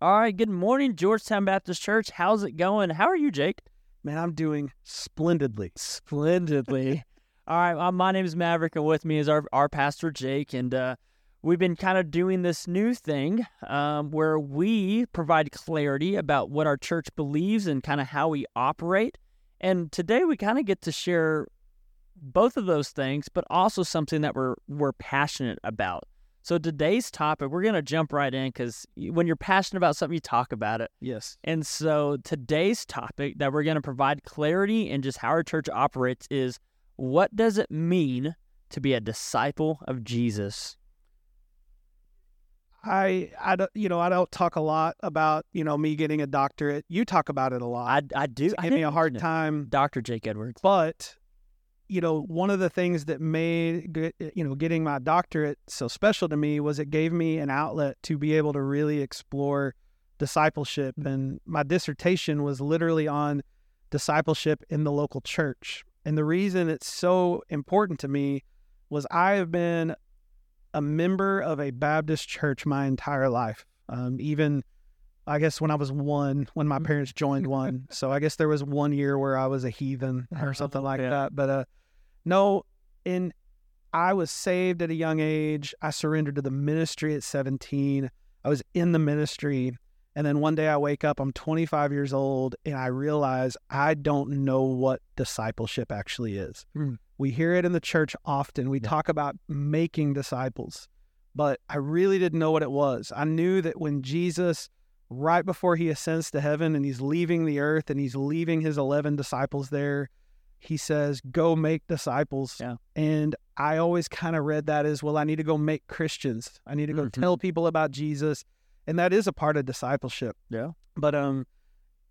All right, good morning, Georgetown Baptist Church. How's it going? How are you, Jake? Man, I'm doing splendidly. Splendidly. All right, my name is Maverick, and with me is our, our pastor, Jake. And uh, we've been kind of doing this new thing um, where we provide clarity about what our church believes and kind of how we operate. And today we kind of get to share both of those things, but also something that we're we're passionate about. So today's topic, we're gonna jump right in because when you're passionate about something, you talk about it. Yes. And so today's topic that we're gonna provide clarity and just how our church operates is what does it mean to be a disciple of Jesus? I, I don't, you know, I don't talk a lot about, you know, me getting a doctorate. You talk about it a lot. I, I do. I give me a hard time, Dr. Jake Edwards. But you know, one of the things that made, you know, getting my doctorate so special to me was it gave me an outlet to be able to really explore discipleship. And my dissertation was literally on discipleship in the local church. And the reason it's so important to me was I have been a member of a Baptist church my entire life. Um, even, I guess, when I was one, when my mm-hmm. parents joined one. so I guess there was one year where I was a heathen or something like yeah. that. But uh, no, in I was saved at a young age. I surrendered to the ministry at 17. I was in the ministry. And then one day I wake up, I'm 25 years old, and I realize I don't know what discipleship actually is. Mm. We hear it in the church often. We yeah. talk about making disciples, but I really didn't know what it was. I knew that when Jesus, right before he ascends to heaven and he's leaving the earth and he's leaving his 11 disciples there, he says, go make disciples. Yeah. And I always kind of read that as, well, I need to go make Christians. I need to go mm-hmm. tell people about Jesus. And that is a part of discipleship. Yeah. But um,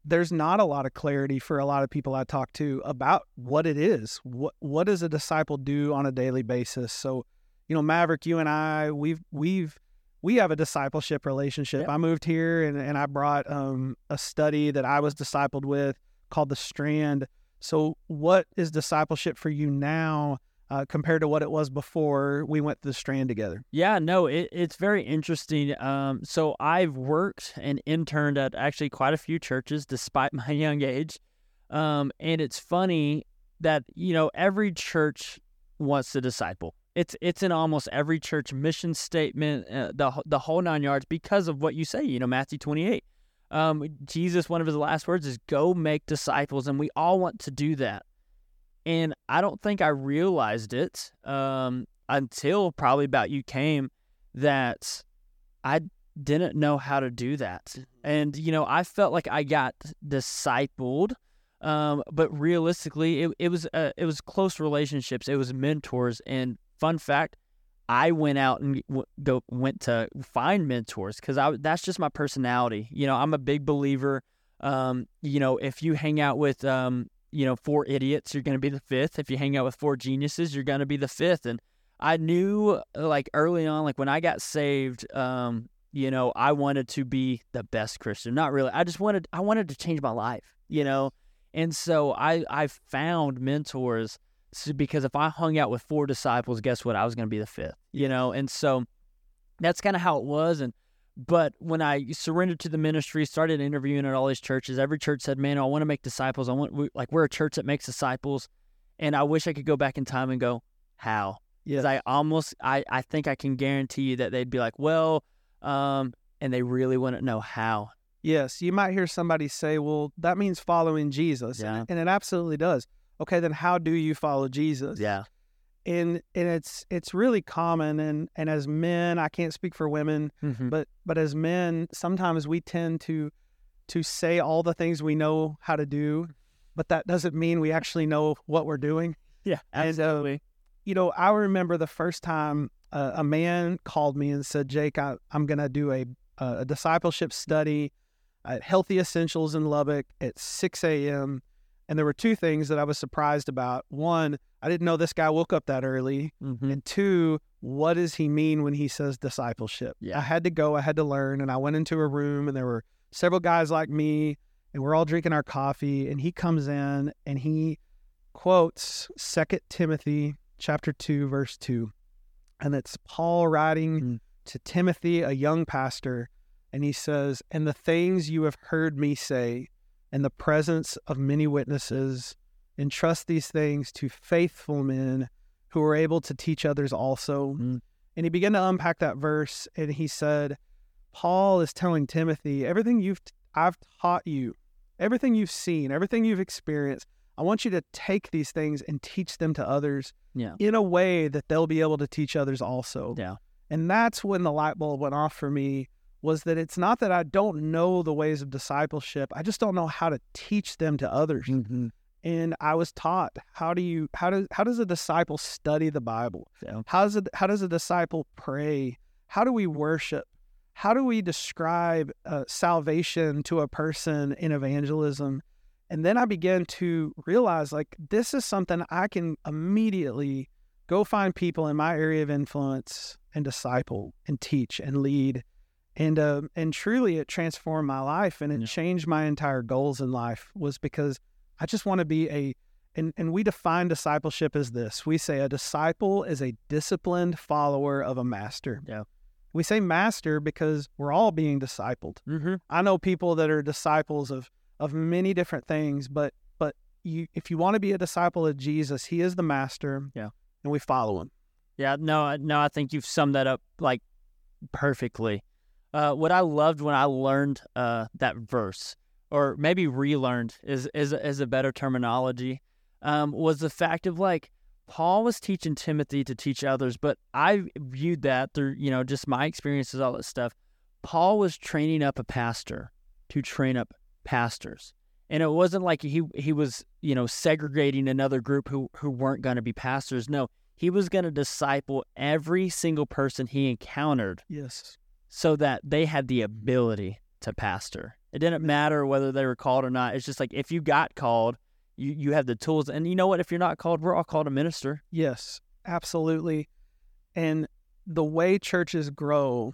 there's not a lot of clarity for a lot of people I talk to about what it is. What what does a disciple do on a daily basis? So, you know, Maverick, you and I, we've we've we have a discipleship relationship. Yep. I moved here and, and I brought um, a study that I was discipled with called the Strand so, what is discipleship for you now uh, compared to what it was before we went to the Strand together? Yeah, no, it, it's very interesting. Um, so, I've worked and interned at actually quite a few churches despite my young age. Um, and it's funny that, you know, every church wants to disciple. It's it's in almost every church mission statement, uh, the the whole nine yards, because of what you say. You know, Matthew twenty eight um, Jesus, one of his last words is go make disciples, and we all want to do that. And I don't think I realized it um, until probably about you came that I didn't know how to do that. Mm-hmm. And, you know, I felt like I got discipled. Um, but realistically, it, it was uh, it was close relationships. It was mentors. And fun fact, I went out and w- go, went to find mentors because I that's just my personality. You know, I'm a big believer. Um, you know, if you hang out with um, you know, four idiots, you're going to be the fifth. If you hang out with four geniuses, you're going to be the fifth. And I knew like early on, like when I got saved, um, you know, I wanted to be the best Christian. Not really. I just wanted I wanted to change my life, you know. And so I I found mentors so because if I hung out with four disciples, guess what? I was going to be the fifth, you know? And so that's kind of how it was. And, but when I surrendered to the ministry, started interviewing at all these churches, every church said, man, I want to make disciples. I want, we, like, we're a church that makes disciples. And I wish I could go back in time and go, how? Because I almost, I, I think I can guarantee you that they'd be like, well, um, and they really wouldn't know how. Yes, you might hear somebody say, well, that means following Jesus. Yeah. And it absolutely does okay, then how do you follow Jesus? Yeah. And and it's it's really common and and as men, I can't speak for women, mm-hmm. but but as men, sometimes we tend to to say all the things we know how to do, but that doesn't mean we actually know what we're doing. Yeah, absolutely. And, uh, you know, I remember the first time uh, a man called me and said, "Jake, I, am going to do a a discipleship study at Healthy Essentials in Lubbock at 6 a.m. And there were two things that I was surprised about. One, I didn't know this guy woke up that early. Mm-hmm. And two, what does he mean when he says discipleship? Yeah. I had to go, I had to learn. And I went into a room and there were several guys like me and we're all drinking our coffee. And he comes in and he quotes Second Timothy chapter 2, verse 2. And it's Paul writing mm-hmm. to Timothy, a young pastor. And he says, And the things you have heard me say in the presence of many witnesses, entrust these things to faithful men who are able to teach others also. Mm. And he began to unpack that verse and he said, Paul is telling Timothy, everything you've I've taught you, everything you've seen, everything you've experienced, I want you to take these things and teach them to others Yeah. in a way that they'll be able to teach others also. Yeah. And that's when the light bulb went off for me was that it's not that I don't know the ways of discipleship. I just don't know how to teach them to others. Mm-hmm. And I was taught how do you how does how does a disciple study the Bible? Yeah. How does a, how does a disciple pray? How do we worship? How do we describe uh, salvation to a person in evangelism? And then I began to realize like this is something I can immediately go find people in my area of influence and disciple and teach and lead. And uh, and truly it transformed my life and it Yeah. changed my entire goals in life was because I just want to be a and, and we define discipleship as this. We say a disciple is a disciplined follower of a master. Yeah. We say master because we're all being discipled. Mm-hmm. I know people that are disciples of of many different things, but but you if you want to be a disciple of Jesus, he is the master. Yeah. And we follow him. Yeah, no, no, I think you've summed that up like perfectly. Uh, what I loved when I learned uh, that verse, or maybe relearned is is is a better terminology, um, was the fact of like Paul was teaching Timothy to teach others, but I viewed that through you know just my experiences, all that stuff. Paul was training up a pastor to train up pastors, and it wasn't like he he was you know segregating another group who who weren't going to be pastors. No, he was going to disciple every single person he encountered Yes. So that they had the ability to pastor. It didn't matter whether they were called or not. It's just like if you got called, you, you have the tools. And you know what? If you're not called, we're all called to minister. Yes, absolutely. And the way churches grow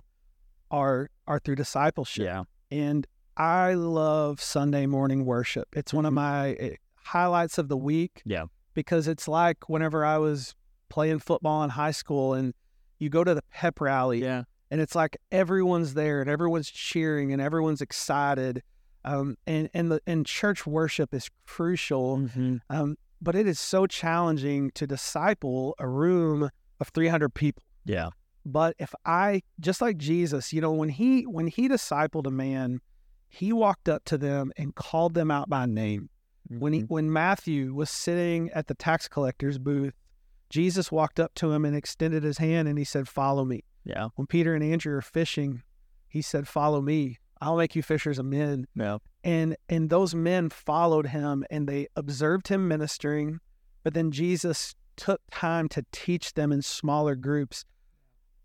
are are through discipleship. Yeah. And I love Sunday morning worship. It's one of Mhm. my eh, highlights of the week. Yeah. Because it's like whenever I was playing football in high school and you go to the pep rally Yeah. And it's like everyone's there and everyone's cheering and everyone's excited. Um, and and the and church worship is crucial. Mm-hmm. Um, but it is so challenging to disciple a room of 300 people. Yeah. But if I just like Jesus, you know, when he when he discipled a man, he walked up to them and called them out by name. When he Mm-hmm. when Matthew was sitting at the tax collector's booth, Jesus walked up to him and extended his hand and he said, "Follow me." Yeah. When Peter and Andrew are fishing, he said, "Follow me. I'll make you fishers of men." Yeah. and and those men followed him and they observed him ministering but then jesus took time to teach them in smaller groups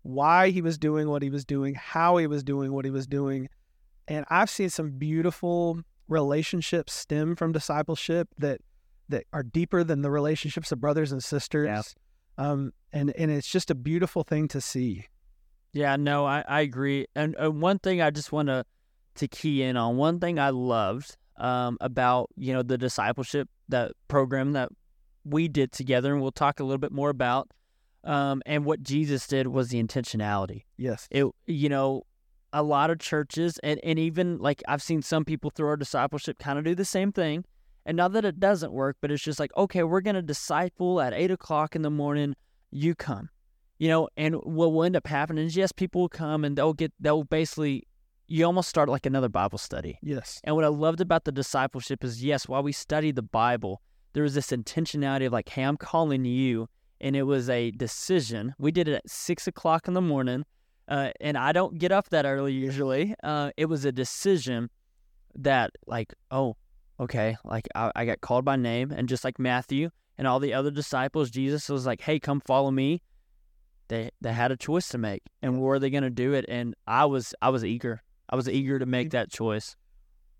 why he was doing what he was doing how he was doing what he was doing and i've seen some beautiful relationships stem from discipleship that that are deeper than the relationships of brothers and sisters Yeah. um and and it's just a beautiful thing to see Yeah, no, I, I agree. And uh, one thing I just want to to key in on, one thing I loved um, about you know the discipleship that program that we did together, and we'll talk a little bit more about, um, and what Jesus did was the intentionality. yes It you know a lot of churches and and even like I've seen some people through our discipleship kind of do the same thing. And not that it doesn't work, but it's just like, okay, we're gonna disciple at eight o'clock in the morning. You come, you know, and what will end up happening is yes, people will come and they'll get they'll basically you almost start like another Bible study. yes And what I loved about the discipleship is yes, while we study the Bible, there was this intentionality of like, hey, I'm calling you. And it was a decision. We did it at six o'clock in the morning. Uh, and I don't get up that early usually. Uh, it was a decision that, like, oh, okay, like I, I got called by name. And just like Matthew and all the other disciples, Jesus was like, hey, come follow me. They, they had a choice to make. And were they going to do it? And I was I was eager. I was eager to make mm-hmm. that choice.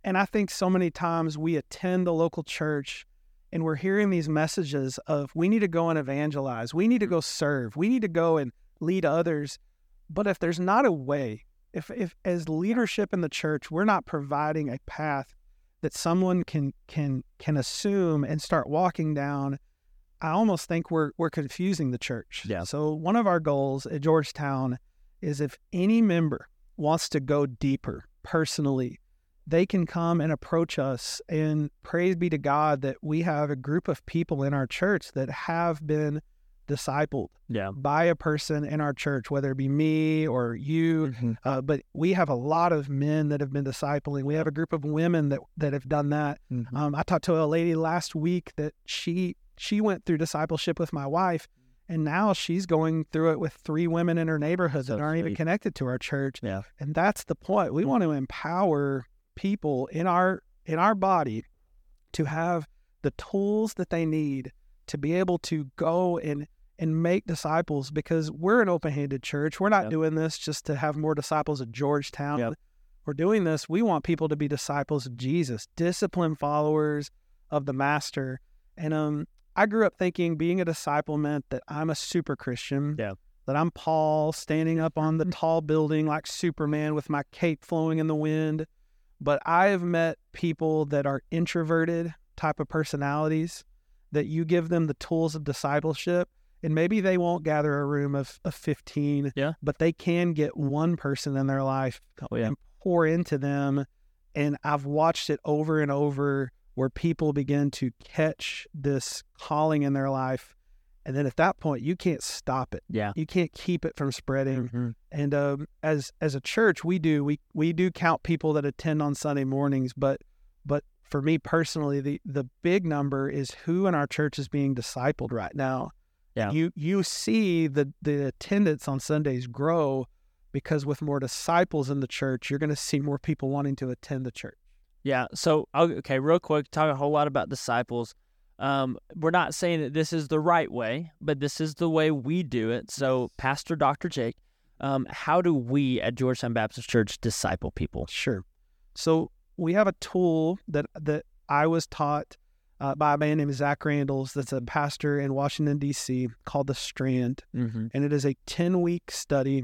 And I think so many times we attend the local church and we're hearing these messages of we need to go and evangelize, we need to mm-hmm. go serve, we need to go and lead others. But if there's not a way, if, if as leadership in the church, we're not providing a path that someone can can can assume and start walking down, I almost think we're we're confusing the church. Yeah. So one of our goals at Georgetown is if any member wants to go deeper personally, they can come and approach us. And praise be to God that we have a group of people in our church that have been discipled Yeah. by a person in our church, whether it be me or you. Mm-hmm. Uh, but we have a lot of men that have been discipling. We have a group of women that that have done that. Mm-hmm. Um, I talked to a lady last week that she she went through discipleship with my wife, and now she's going through it with three women in her neighborhood So that aren't even connected to our church. Yeah. And that's the point. We want to empower people in our in our body to have the tools that they need to be able to go and and make disciples because we're an open-handed church. We're not Yep. doing this just to have more disciples at Georgetown. Yep. We're doing this. We want people to be disciples of Jesus, disciplined followers of the master. And um I grew up thinking being a disciple meant that I'm a super Christian. Yeah. That I'm Paul standing up on the mm-hmm. tall building like Superman with my cape flowing in the wind. But I have met people that are introverted type of personalities that you give them the tools of discipleship and maybe they won't gather a room of, of 15 Yeah. but they can get one person in their life Oh yeah. and pour into them. And I've watched it over and over where people begin to catch this calling in their life. And then at that point, you can't stop it. Yeah. You can't keep it from spreading. Mhm. And um, as as a church, we do we we do count people that attend on Sunday mornings, but but for me personally, the the big number is who in our church is being discipled right now. Yeah. You you see the the attendance on Sundays grow because with more disciples in the church, you're going to see more people wanting to attend the church. Yeah. So okay, real quick, talk a whole lot about disciples. Um, we're not saying that this is the right way, but this is the way we do it. So, Pastor Dr. Jake, um, how do we at Georgetown Baptist Church disciple people? Sure. So we have a tool that that I was taught uh, by a man named Zach Randalls, that's a pastor in Washington D.C. called the Strand, Mm-hmm. and it is a ten week study,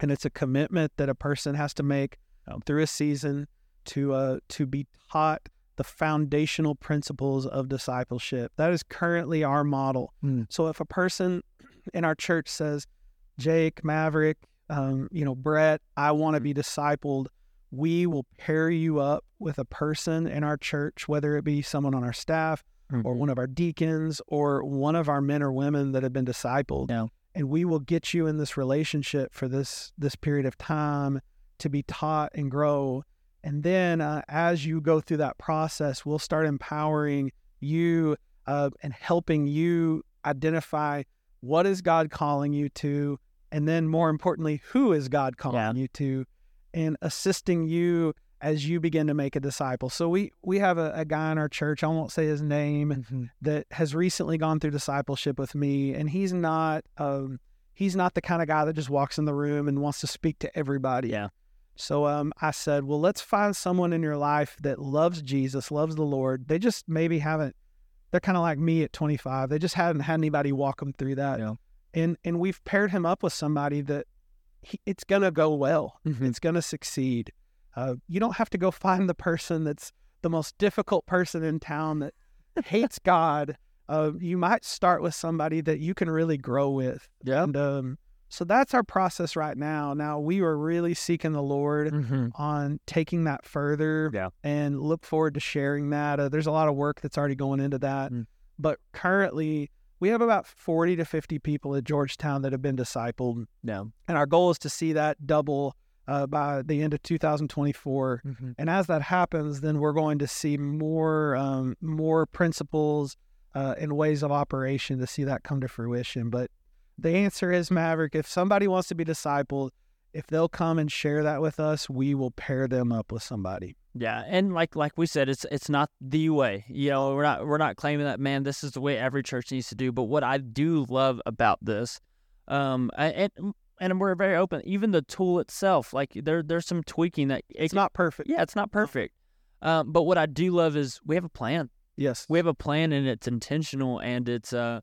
and it's a commitment that a person has to make Oh. through a season to uh, to be taught the foundational principles of discipleship. That is currently our model. Mm. So if a person in our church says, Jake, Maverick, um, you know, Brett, I want to be discipled, we will pair you up with a person in our church, whether it be someone on our staff or one of our deacons or one of our men or women that have been discipled. Yeah. And we will get you in this relationship for this this period of time to be taught and grow. And then uh, as you go through that process, we'll start empowering you uh, and helping you identify what is God calling you to, and then more importantly, who is God calling Yeah. you to, and assisting you as you begin to make a disciple. So we we have a, a guy in our church, I won't say his name, Mm-hmm. that has recently gone through discipleship with me, and he's not um he's not the kind of guy that just walks in the room and wants to speak to everybody. Yeah. So um I said, well, let's find someone in your life that loves Jesus, loves the Lord. They just maybe haven't. They're kind of like me at 25. They just hadn't had anybody walk them through that. Yeah. And and we've paired him up with somebody that he, it's gonna go well. Mhm. It's gonna succeed. Uh, you don't have to go find the person that's the most difficult person in town that hates God. Uh, you might start with somebody that you can really grow with. Yeah. And um, so that's our process right now. Now we are really seeking the Lord Mm-hmm. on taking that further Yeah. and look forward to sharing that. Uh, there's a lot of work that's already going into that. Mm. But currently, we have about 40 to 50 people at Georgetown that have been discipled. Yeah. And our goal is to see that double uh, by the end of 2024. Mm-hmm. And as that happens, then we're going to see more um, more principles uh, and ways of operation to see that come to fruition. But the answer is Maverick. If somebody wants to be discipled, if they'll come and share that with us, we will pair them up with somebody. Yeah, and like like we said, it's it's not the way. You know, we're not we're not claiming that man. This is the way every church needs to do. But what I do love about this, um, and and we're very open. Even the tool itself, like there there's some tweaking that it It's can- not perfect. Yeah, it's not perfect. Um, but what I do love is we have a plan. Yes. We have a plan, and it's intentional, and it's uh,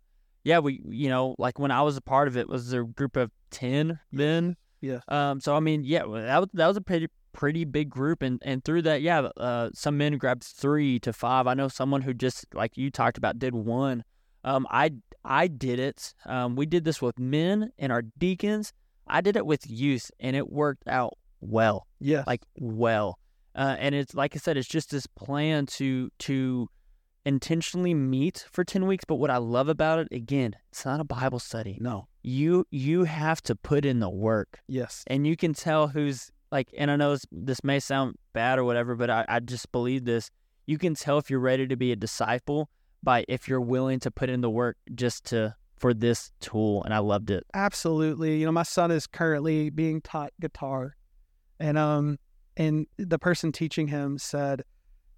yeah, we you know like when I was a part of it was a group of ten men. Yeah. Um. So I mean, yeah, that was that was a pretty pretty big group, and and through that, yeah, uh, some men grabbed three to five. I know someone who just like you talked about did one. Um. I I did it. Um. We did this with men and our deacons. I did it with youth, and it worked out well, Yeah. like well. Uh, and it's like I said, it's just this plan to to intentionally meet for ten weeks. But what I love about it, again, it's not a Bible study. no. You you have to put in the work, Yes. and you can tell who's like. And I know this, this may sound bad or whatever, but I, I just believe this. You can tell if you're ready to be a disciple by if you're willing to put in the work just to for this tool. And I loved it. Absolutely. You know, my son is currently being taught guitar, and um, and the person teaching him said,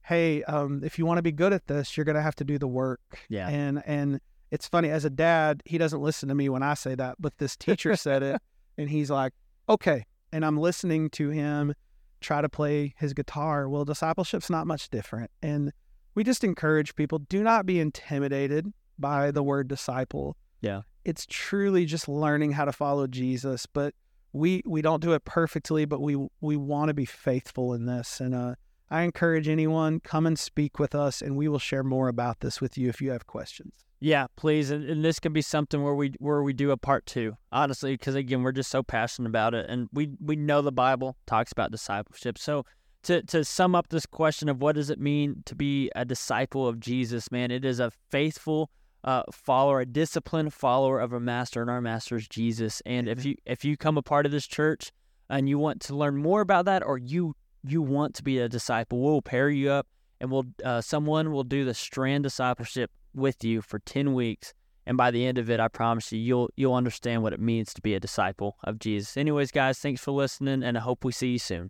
"Hey, um, if you want to be good at this, you're gonna have to do the work." Yeah. And and it's funny as a dad, he doesn't listen to me when I say that, but this teacher said it, and he's like, "Okay," and I'm listening to him try to play his guitar. Well, discipleship's not much different, and we just encourage people: do not be intimidated by the word disciple Yeah. it's truly just learning how to follow Jesus. But we we don't do it perfectly, but we we want to be faithful in this. And uh, I encourage anyone come and speak with us, and we will share more about this with you if you have questions. Yeah, please, and, and this could be something where we where we do a part two. Honestly, because again, we're just so passionate about it, and we we know the Bible talks about discipleship. So to to sum up this question of what does it mean to be a disciple of Jesus, man, it is a faithful uh, follower, a disciplined follower of a master, and our master is Jesus. And if you if you come a part of this church and you want to learn more about that, or you you want to be a disciple, we'll pair you up, and we'll uh, someone will do the strand discipleship with you for 10 weeks. And by the end of it i promise you you'll you'll understand what it means to be a disciple of jesus. Anyways guys thanks for listening and i hope we see you soon